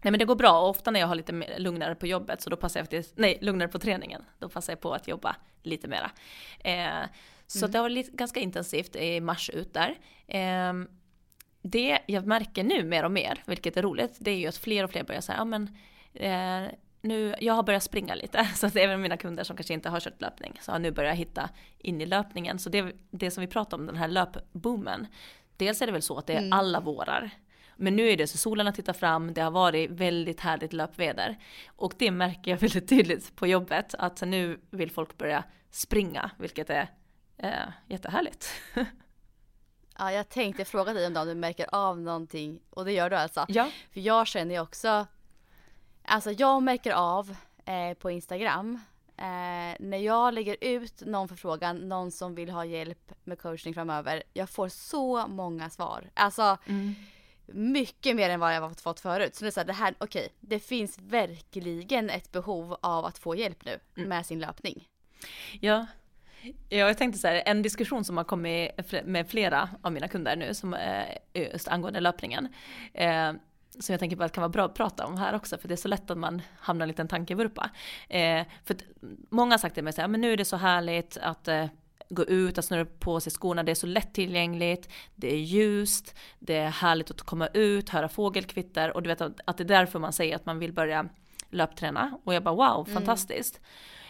Nej men det går bra och ofta när jag har lite lugnare på jobbet så då passar jag faktiskt, nej lugnare på träningen, då passar jag på att jobba lite mera. Eh, så det har varit ganska intensivt i mars ut där. Eh, det jag märker nu mer och mer, vilket är roligt, det är ju att fler och fler börjar säga, ja men eh, nu, jag har börjat springa lite, (laughs) så att även mina kunder som kanske inte har kört löpning, så har nu börjat hitta in i löpningen. Så det, det som vi pratar om, den här löpboomen, dels är det väl så att det är alla vårar, men nu är det så solen har tittat fram, det har varit väldigt härligt löpväder. Och det märker jag (laughs) väldigt tydligt på jobbet, att nu vill folk börja springa, vilket är eh, jättehärligt. (laughs) Ja jag tänkte fråga dig om du märker av någonting och det gör du alltså. Ja. För jag känner ju också, alltså jag märker av eh, på Instagram eh, när jag lägger ut någon förfrågan, någon som vill ha hjälp med coachning framöver. Jag får så många svar. Alltså mycket mer än vad jag har fått förut. Så det är så här, det här, okej, det finns verkligen ett behov av att få hjälp nu med sin löpning. Ja. ja, jag tänkte så här, en diskussion som har kommit med flera av mina kunder nu, som är just angående löpningen, eh, som jag tänker på att kan vara bra att prata om här också, för det är så lätt att man hamnar i en liten tankevurpa. Eh, för att många har sagt till mig så här, men nu är det så härligt att eh, gå ut, att snurra på sig skorna, det är så lättillgängligt, det är ljust, det är härligt att komma ut, höra fågelkvitter och du vet att, att det är därför man säger att man vill börja löpträna. Och jag bara wow, fantastiskt.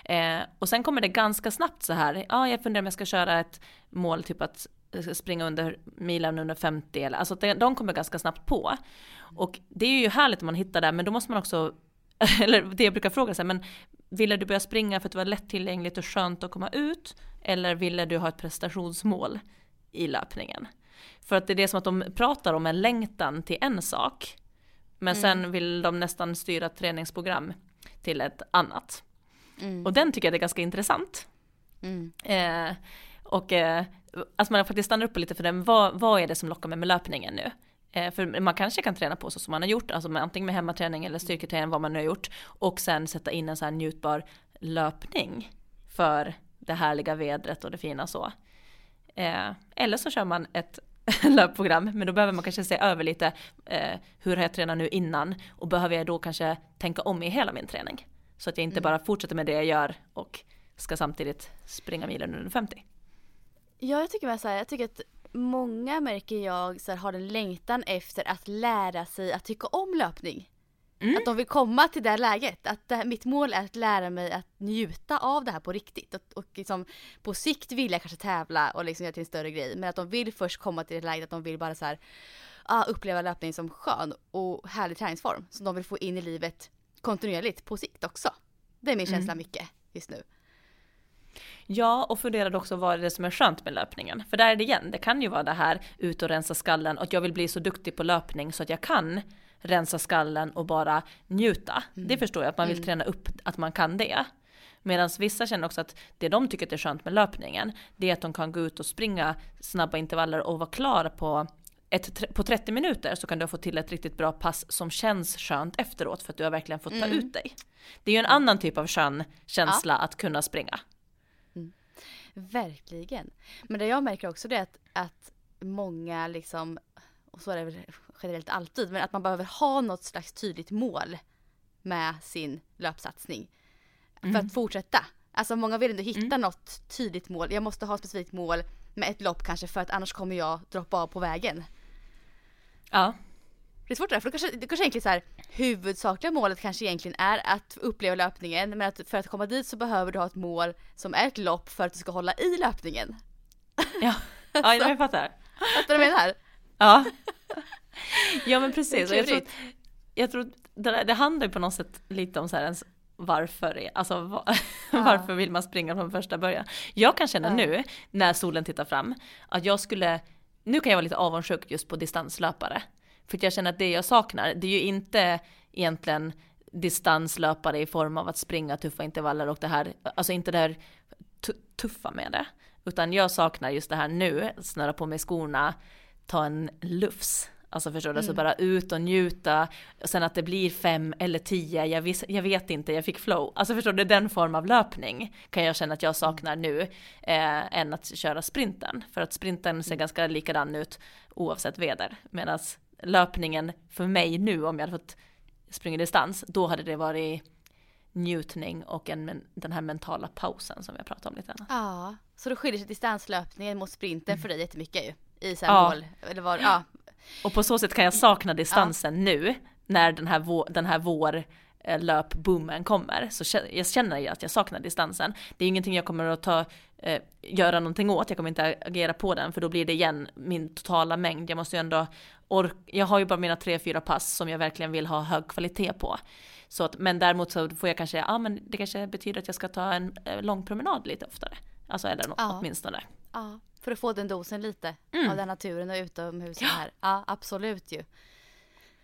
Eh, och sen kommer det ganska snabbt så här, ja jag funderar om jag ska köra ett mål, typ att springa under milen under 50 eller, alltså de kommer ganska snabbt på. Och det är ju härligt om man hittar det, men då måste man också, (laughs) eller det jag brukar fråga sig, men ville du börja springa för att det var lättillgängligt och skönt att komma ut? Eller ville du ha ett prestationsmål i löpningen? För att det är det som att de pratar om en längtan till en sak, men sen vill de nästan styra ett träningsprogram till ett annat. Och den tycker jag är ganska intressant. Mm. Eh, och eh, att man faktiskt stannar upp lite för den, vad, vad är det som lockar mig med löpningen nu? Eh, för man kanske kan träna på så som man har gjort, alltså med, antingen med hemmaträning eller styrketräning, vad man nu har gjort, och sen sätta in en så här njutbar löpning för det härliga vädret och det fina så. Eh, eller så kör man ett (laughs) löpprogram, men då behöver man kanske se över lite eh, hur har jag tränat nu innan och behöver jag då kanske tänka om i hela min träning. Så att jag inte Mm. bara fortsätter med det jag gör och ska samtidigt springa milen under 50. Ja, jag tycker, så här, jag tycker att många märker jag så här, har en längtan efter att lära sig att tycka om löpning. Mm. Att de vill komma till det läget. Att det mitt mål är att lära mig att njuta av det här på riktigt. Och, och liksom, på sikt vill jag kanske tävla och liksom göra till en större grej. Men att de vill först komma till det läget att de vill bara så här, ah, uppleva löpning som skön och härlig träningsform. Som de vill få in i livet kontinuerligt på sikt också. Det är min känsla mycket just nu. Ja, och funderade också vad det är som är skönt med löpningen. För där är det igen, det kan ju vara det här ut och rensa skallen och att jag vill bli så duktig på löpning så att jag kan rensa skallen och bara njuta. Det förstår jag, att man vill träna upp att man kan det. Medan vissa känner också att det de tycker är skönt med löpningen, det är att de kan gå ut och springa snabba intervaller och vara klara på ett, på 30 minuter så kan du fått till ett riktigt bra pass som känns skönt efteråt för att du har verkligen fått ta ut dig. Det är ju en annan typ av skön känsla att kunna springa. Verkligen. Men det jag märker också det är att, att många liksom, och så är det väl generellt alltid, men att man behöver ha något slags tydligt mål med sin löpsatsning. För att fortsätta. Alltså många vill ändå hitta något tydligt mål. Jag måste ha ett specifikt mål med ett lopp kanske för att annars kommer jag droppa av på vägen. Ja, Det är svårt det där, för det kanske, det kanske egentligen så här, huvudsakliga målet kanske egentligen är att uppleva löpningen men att för att komma dit så behöver du ha ett mål som är ett lopp för att du ska hålla i löpningen. ja, (laughs) ja jag fattar. Fattar du vad jag menar? Ja. Ja men precis. jag tror, jag tror det, det handlar på något sätt lite om så här ens varför, alltså va- (laughs) varför vill man springa från första början? Jag kan känna Ja. nu när solen tittar fram att jag skulle, nu kan jag vara lite avundsjuk just på distanslöpare. För att jag känner att det jag saknar, det är ju inte egentligen distanslöpare i form av att springa tuffa intervaller och det här, alltså inte det här tu- tuffa med det. Utan jag saknar just det här nu, snöra på mig skorna, ta en lufs. Alltså förstår du, så bara ut och njuta. Och sen att det blir fem eller tio, jag, vis, jag vet inte, jag fick flow. Alltså förstår du, den form av löpning kan jag känna att jag saknar nu eh, än att köra sprinten. För att sprinten ser ganska likadan ut oavsett väder. Medan löpningen för mig nu, om jag hade fått springa distans, då hade det varit njutning och en, den här mentala pausen som har pratat om lite grann. Ja, så då skiljer sig distanslöpningen mot sprinten för dig jättemycket ju. I så Ja. mål, eller var, ja. Och på så sätt kan jag sakna distansen nu när den här, vår, den här vår löpboomen kommer. Så jag känner ju att jag saknar distansen. Det är ingenting jag kommer att ta, eh, göra någonting åt, jag kommer inte agera på den för då blir det igen min totala mängd. Jag måste ju ändå orka, jag har ju bara mina tre, fyra pass som jag verkligen vill ha hög kvalitet på. Så att, men däremot så får jag kanske, ja ah, men det kanske betyder att jag ska ta en eh, lång promenad lite oftare. Alltså eller Ja. åtminstone. ja. För att få den dosen lite Mm. av den naturen och utomhus ja. här. Ja, absolut ju.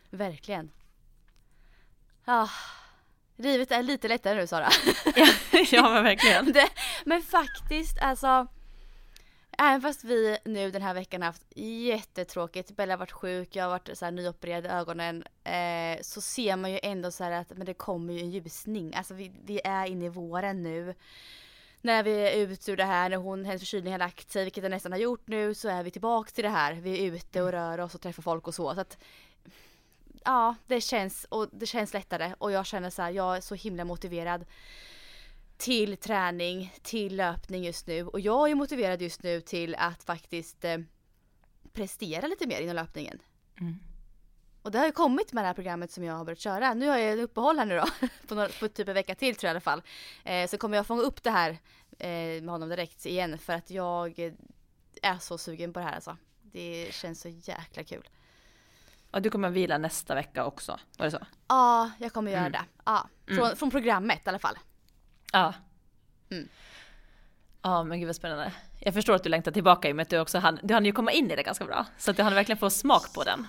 Verkligen. Ja. Livet är lite lättare nu Sara. (laughs) ja men verkligen. det, men faktiskt alltså. Även fast vi nu den här veckan haft jättetråkigt, Bella har varit sjuk, jag har varit så här nyopererad i ögonen. Eh, så ser man ju ändå så här att men det kommer ju en ljusning. Alltså vi, vi är inne i våren nu. När vi är ut ur det här, när hon, hennes förkylning har lagt sig, vilket den nästan har gjort nu, så är vi tillbaka till det här. Vi är ute och rör oss och träffar folk och så. så att, ja, det känns, och det känns lättare och jag känner så här, jag är så himla motiverad till träning, till löpning just nu. Och jag är motiverad just nu till att faktiskt eh, prestera lite mer inom löpningen. Mm. Och det har ju kommit med det här programmet som jag har börjat köra. Nu har jag uppehåll här nu då, (laughs) på, några, på typ en vecka till tror jag i alla fall. Eh, så kommer jag fånga upp det här eh, med honom direkt igen för att jag eh, är så sugen på det här alltså. Det känns så jäkla kul. Och du kommer vila nästa vecka också, var det så? Ja, jag kommer göra Mm. det. Ja, från, från programmet i alla fall. Ja. Mm. Ja men gud vad spännande. Jag förstår att du längtar tillbaka i och med att du också hann, du hann ju komma in i det ganska bra. Så att du hann verkligen få smak på den.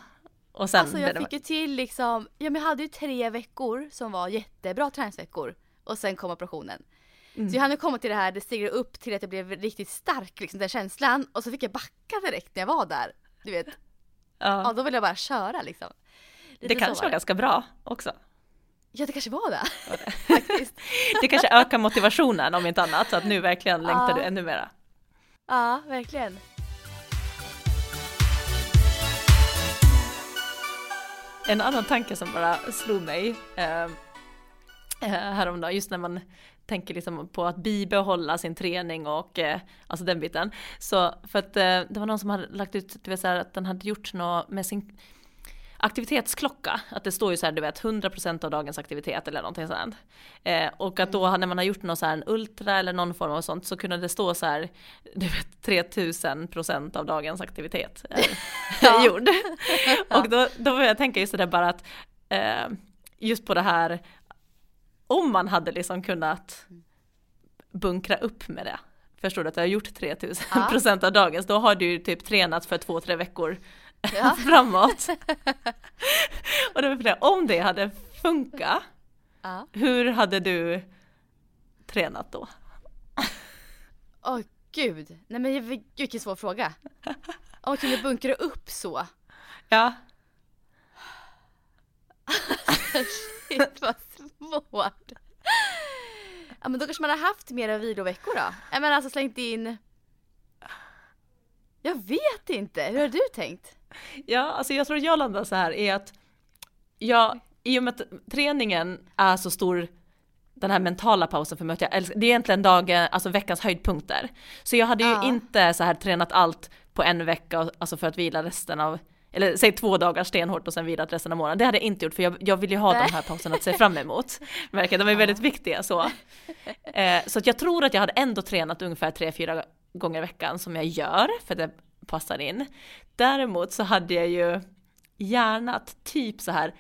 Och sen Alltså jag fick ju till liksom, ja men jag hade ju tre veckor som var jättebra träningsveckor. Och sen kom operationen. Mm. Så jag hann komma till det här, det steg upp till att jag blev riktigt stark liksom den känslan. Och så fick jag backa direkt när jag var där. Du vet, ja ja. då ville jag bara köra liksom. Lite Det kanske var var ganska bra också. Ja, det kanske var det. (laughs) Faktiskt. (laughs) Det kanske ökar motivationen om inte annat, så att nu verkligen längtar Ja. du ännu mera. Ja, verkligen. En annan tanke som bara slog mig eh, eh, häromdagen, just när man tänker liksom på att bibehålla sin träning och eh, alltså den biten. Så för att eh, det var någon som hade lagt ut, du vet så här, att den hade gjort något med sin aktivitetsklocka, att det står ju så här, du vet 100% av dagens aktivitet eller någonting sånt. Eh, och att då när man har gjort någon så här en ultra eller någon form av sånt så kunde det stå så här, du vet 3000% av dagens aktivitet (laughs) Ja. (laughs) gjord. (laughs) Och då, då började jag tänka just det där bara att eh, just på det här om man hade liksom kunnat bunkra upp med det. Förstår du att du har gjort 3000 Ja. procent av dagens, då har du ju typ tränat för två, tre veckor Ja. (laughs) framåt. och det var för det, om det hade funkat, Ja. hur hade du tränat då? Åh gud. Nej men jag- gud vilken svår fråga. Om man kunde bunkra upp så. Ja, (laughs) Shit vad svårt. Ja men då kanske man har haft mera viloveckor då? Jag menar alltså slängt in Jag vet inte, hur har du tänkt? ja, alltså jag tror att jag landar så här är att jag, i och med att träningen är så stor den här mentala pausen för mig, att jag älskar, det är egentligen dagen, alltså veckans höjdpunkter. Så jag hade ju Ja. inte så här tränat allt på en vecka, alltså för att vila resten av, eller säg två dagar stenhårt och sen vilat resten av månaden. Det hade jag inte gjort för jag, jag vill ju ha de här pauserna att se fram emot. (laughs) Verkar, de är väldigt viktiga så. Eh, så att jag tror att jag hade ändå tränat ungefär tre, fyra gånger i veckan som jag gör, för det passar in. Däremot så hade jag ju gärna typ så här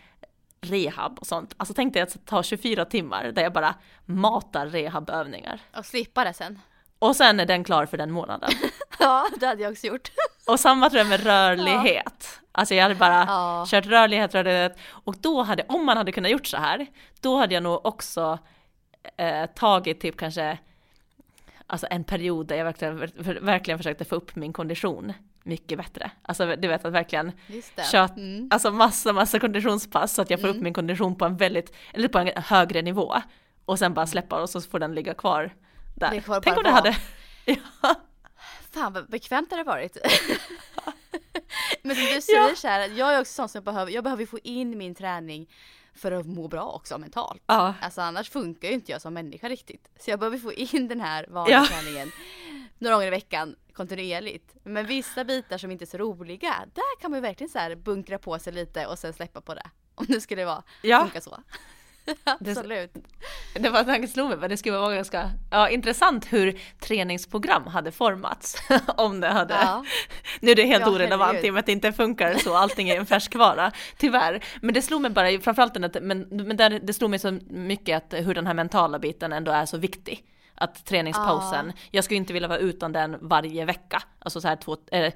rehab och sånt. Alltså tänkte jag att ta 24 timmar där jag bara matar rehabövningar. Och slippa det sen? Och sen är den klar för den månaden. (laughs) Ja, det hade jag också gjort. Och samma tror jag med (laughs) rörlighet. Alltså jag hade bara Ja. kört rörlighet, rörlighet. Och då hade, om man hade kunnat gjort så här, då hade jag nog också eh, tagit typ kanske Alltså en period där jag verkligen, verkligen försökte få upp min kondition mycket bättre. Alltså du vet att verkligen kört, Mm. alltså massa, massa konditionspass så att jag får upp min kondition på en väldigt, eller på en högre nivå. Och sen bara släppa och så får den ligga kvar där. Kvar Tänk om det hade, (laughs) ja, Fan vad bekvämt det hade varit. (laughs) (laughs) Men som du säger Ja. jag är också sån som behöver, jag behöver få in min träning för att må bra också mentalt. ja, Alltså annars funkar ju inte jag som människa riktigt. Så jag behöver få in den här vanliga Ja. träningen några gånger i veckan kontinuerligt. Men vissa bitar som inte är så roliga, där kan man ju verkligen så bunkra på sig lite och sen släppa på det. Om det skulle vara, ja. funka så. (laughs) Absolut. Det var tanken slog mig, men det skulle vara ganska ja, intressant hur träningsprogram hade formats. (laughs) om det hade, Ja. nu är det helt Ja, orelevant i och med att det inte funkar så, allting är en färskvara, (laughs) tyvärr. Men det slog mig bara, framförallt den att, men, men där, det slog mig så mycket att hur den här mentala biten ändå är så viktig. Att träningspausen, jag skulle inte vilja vara utan den varje vecka, alltså så här två, eller,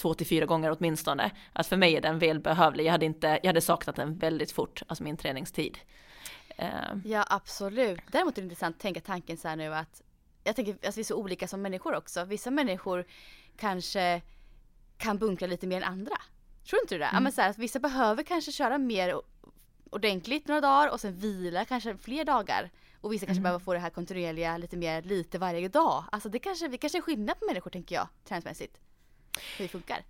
två till fyra gånger åtminstone. Att för mig är den välbehövlig, jag hade, inte, jag hade saknat den väldigt fort, alltså min träningstid. Eh, Ja absolut. Däremot är det intressant att tänka tanken så här nu att jag tänker att vi är så olika som människor också. Vissa människor kanske kan bunkra lite mer än andra. Tror inte du det? Ja, men så här, att vissa behöver kanske köra mer ordentligt några dagar och sen vila kanske fler dagar. Och vissa kanske behöver få det här kontinuerliga lite mer lite varje dag. Alltså det kanske, det kanske är skillnad på människor tänker jag, träningsmässigt. Hur det funkar.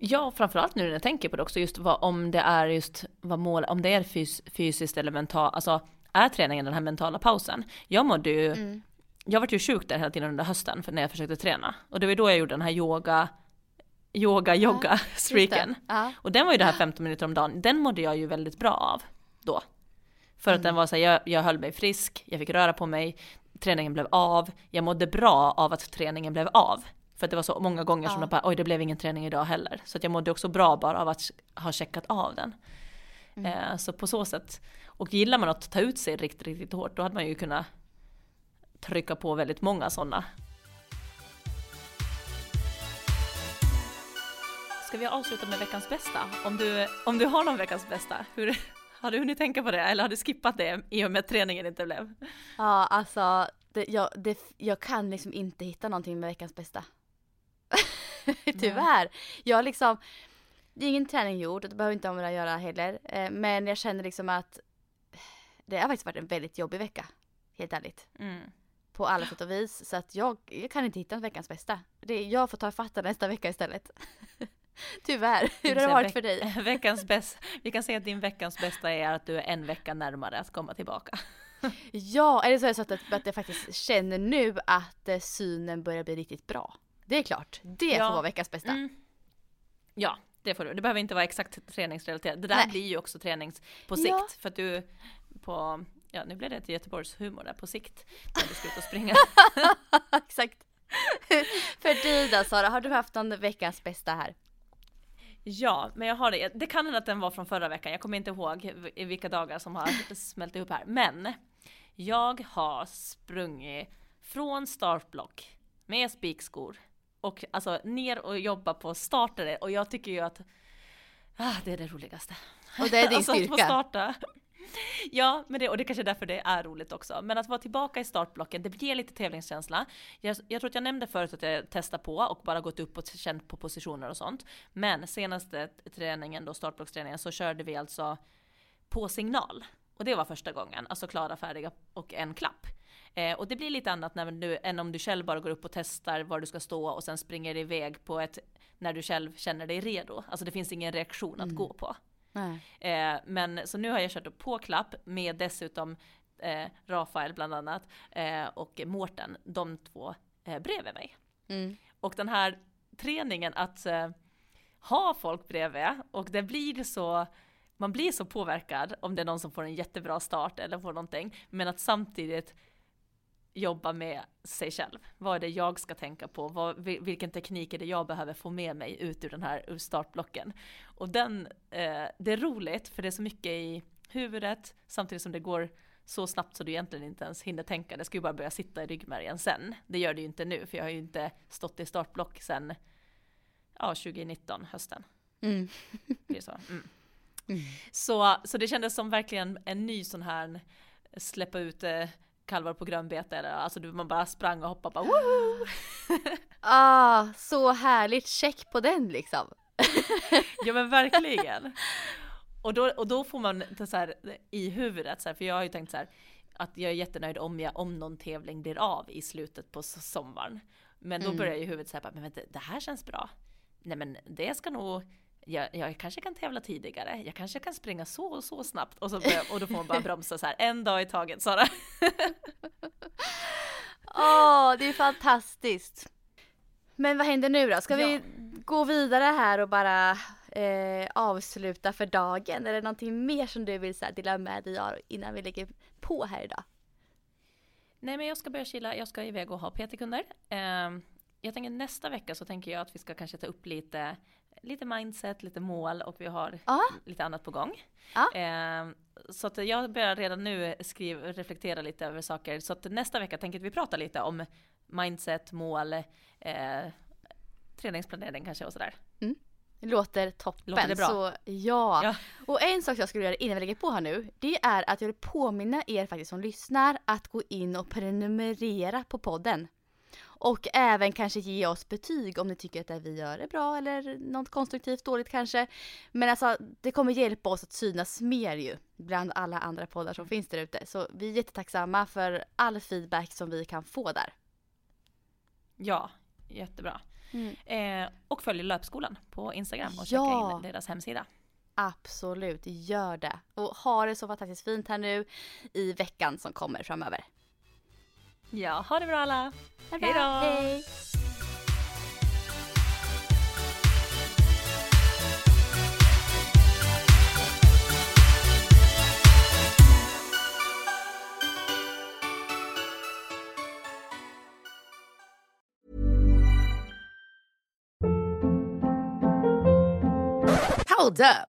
Ja, framförallt nu när jag tänker på det också, just vad, om det är just vad mål, om det är fys, fysiskt eller mentalt, alltså är träningen den här mentala pausen? Jag mådde ju, Mm. jag var ju sjuk där hela tiden under hösten för när jag försökte träna. Och det var ju då jag gjorde den här yoga, yoga, yoga det. streaken. Ja. Och den var ju det här 15 minuter om dagen, den mådde jag ju väldigt bra av då. För att den var så här, jag, jag höll mig frisk, jag fick röra på mig, träningen blev av, jag mådde bra av att träningen blev av. För att det var så många gånger som Ja. jag bara, oj det blev ingen träning idag heller. Så att jag mådde också bra bara av att ha checkat av den. Eh, så på så sätt, och gillar man att ta ut sig riktigt, riktigt hårt, då hade man ju kunnat trycka på väldigt många sådana. Ska vi avsluta med veckans bästa? Om du, om du har någon veckans bästa, hur, (laughs) har du hunnit tänka på det eller har du skippat det i och med att träningen inte blev? Ja, alltså det, jag, det, jag kan liksom inte hitta någonting med veckans bästa. (laughs) Tyvärr. Jag liksom, det är ingen träning gjord och det behöver inte ha med det att göra heller. Eh, Men jag känner liksom att det har faktiskt varit en väldigt jobbig vecka. Helt ärligt. Mm. På alla sätt och vis. Så att jag, jag kan inte hitta en veckans bästa. Det, jag får ta fatta nästa vecka istället. (laughs) Tyvärr. Hur har det varit för dig? (laughs) Veckans bäst, vi kan säga att din veckans bästa är att du är en vecka närmare att komma tillbaka. Ja, eller så är det så att, att jag faktiskt känner nu att eh, synen börjar bli riktigt bra. Det är klart. Det Ja. får vara veckans bästa. Mm. Ja, det får du. Det behöver inte vara exakt träningsrelaterat. Det där Nej. blir ju också tränings på sikt. Ja. För att du på, ja nu blev det till Göteborgs humor där på sikt. När du ska ut och springa. (laughs) Exakt. (laughs) för dig då Sara, har du haft någon veckans bästa här? Ja, men jag har det. Det kan hända att den var från förra veckan. Jag kommer inte ihåg vilka dagar som har smält ihop här. Men jag har sprungit från startblock med spikskor och alltså ner och jobba på startare och jag tycker ju att ah, det är det roligaste. Och det är din (laughs) alltså att få styrka. starta. Ja, men det, och det kanske är därför det är roligt också. Men att vara tillbaka i startblocken, det ger lite tävlingskänsla. Jag, jag tror att jag nämnde förut att jag testar på och bara gått upp och känt på positioner och sånt. Men senaste träningen då, startblocksträningen, så körde vi alltså på signal. Och det var första gången, alltså klara, färdiga och en klapp. Eh, och det blir lite annat när du, än om du själv bara går upp och testar var du ska stå och sen springer iväg på ett, när du själv känner dig redo. Alltså det finns ingen reaktion att gå på. Eh, men så nu har jag kört på klapp med dessutom eh, Rafael bland annat eh, och Mårten, de två eh, bredvid mig. Mm. Och den här träningen att eh, ha folk bredvid och det blir så man blir så påverkad om det är någon som får en jättebra start eller får någonting, men att samtidigt jobba med sig själv. Vad är det jag ska tänka på? Vad, vil- vilken teknik är det jag behöver få med mig ut ur den här ur startblocken? Och den, eh, det är roligt för det är så mycket i huvudet samtidigt som det går så snabbt så du egentligen inte ens hinner tänka. Det ska ju bara börja sitta i ryggmärgen sen. Det gör det ju inte nu för jag har ju inte stått i startblock sen ja, 2019, hösten. Mm. Det är så. Mm. Mm. Så, så det kändes som verkligen en ny sån här släppa ut eh, kalvar på grönbete eller alltså man bara sprang och hoppade bara woho! (laughs) Ah, så härligt. Check på den liksom. (laughs) Ja men verkligen. (laughs) Och då, och då får man så här, i huvudet, så här, för jag har ju tänkt så här att jag är jättenöjd om, jag, om någon tävling blir av i slutet på sommaren. Men då Mm. börjar ju huvudet säga, men vänta, det här känns bra. Nej men det ska nog, jag, jag kanske kan tävla tidigare, jag kanske kan springa så och så snabbt. Och, så börjar, och då får man bara bromsa så här, en dag i taget Sara. (laughs) Åh, det är fantastiskt. Men vad händer nu då? Ska vi Ja. gå vidare här och bara eh, avsluta för dagen? Är det någonting mer som du vill så här, dela med dig av innan vi lägger på här idag? Nej men jag ska börja chilla, jag ska iväg och ha PT-kunder. Ehm, jag tänker nästa vecka så tänker jag att vi ska kanske ta upp lite, lite mindset, lite mål och vi har Ja. lite annat på gång. Ja. Ehm, så att jag börjar redan nu skriva, reflektera lite över saker. Så att nästa vecka tänker vi pratar lite om mindset, mål, eh, träningsplanering kanske och sådär. Det låter toppen. Låter det bra? Så, ja. Ja. Och en sak jag skulle göra innan vi lägger på här nu, det är att jag vill påminna er faktiskt som lyssnar att gå in och prenumerera på podden. Och även kanske ge oss betyg om ni tycker att det vi gör är bra eller något konstruktivt dåligt kanske. Men alltså det kommer hjälpa oss att synas mer ju bland alla andra poddar som finns där ute. Så vi är jättetacksamma för all feedback som vi kan få där. Ja, jättebra. Eh, och följ Löpskolan på Instagram och Ja. checka in deras hemsida. Absolut, gör det. Och ha det så fantastiskt fint här nu i veckan som kommer framöver. Ja, ha det bra alla! Hej Hej då! Hold up.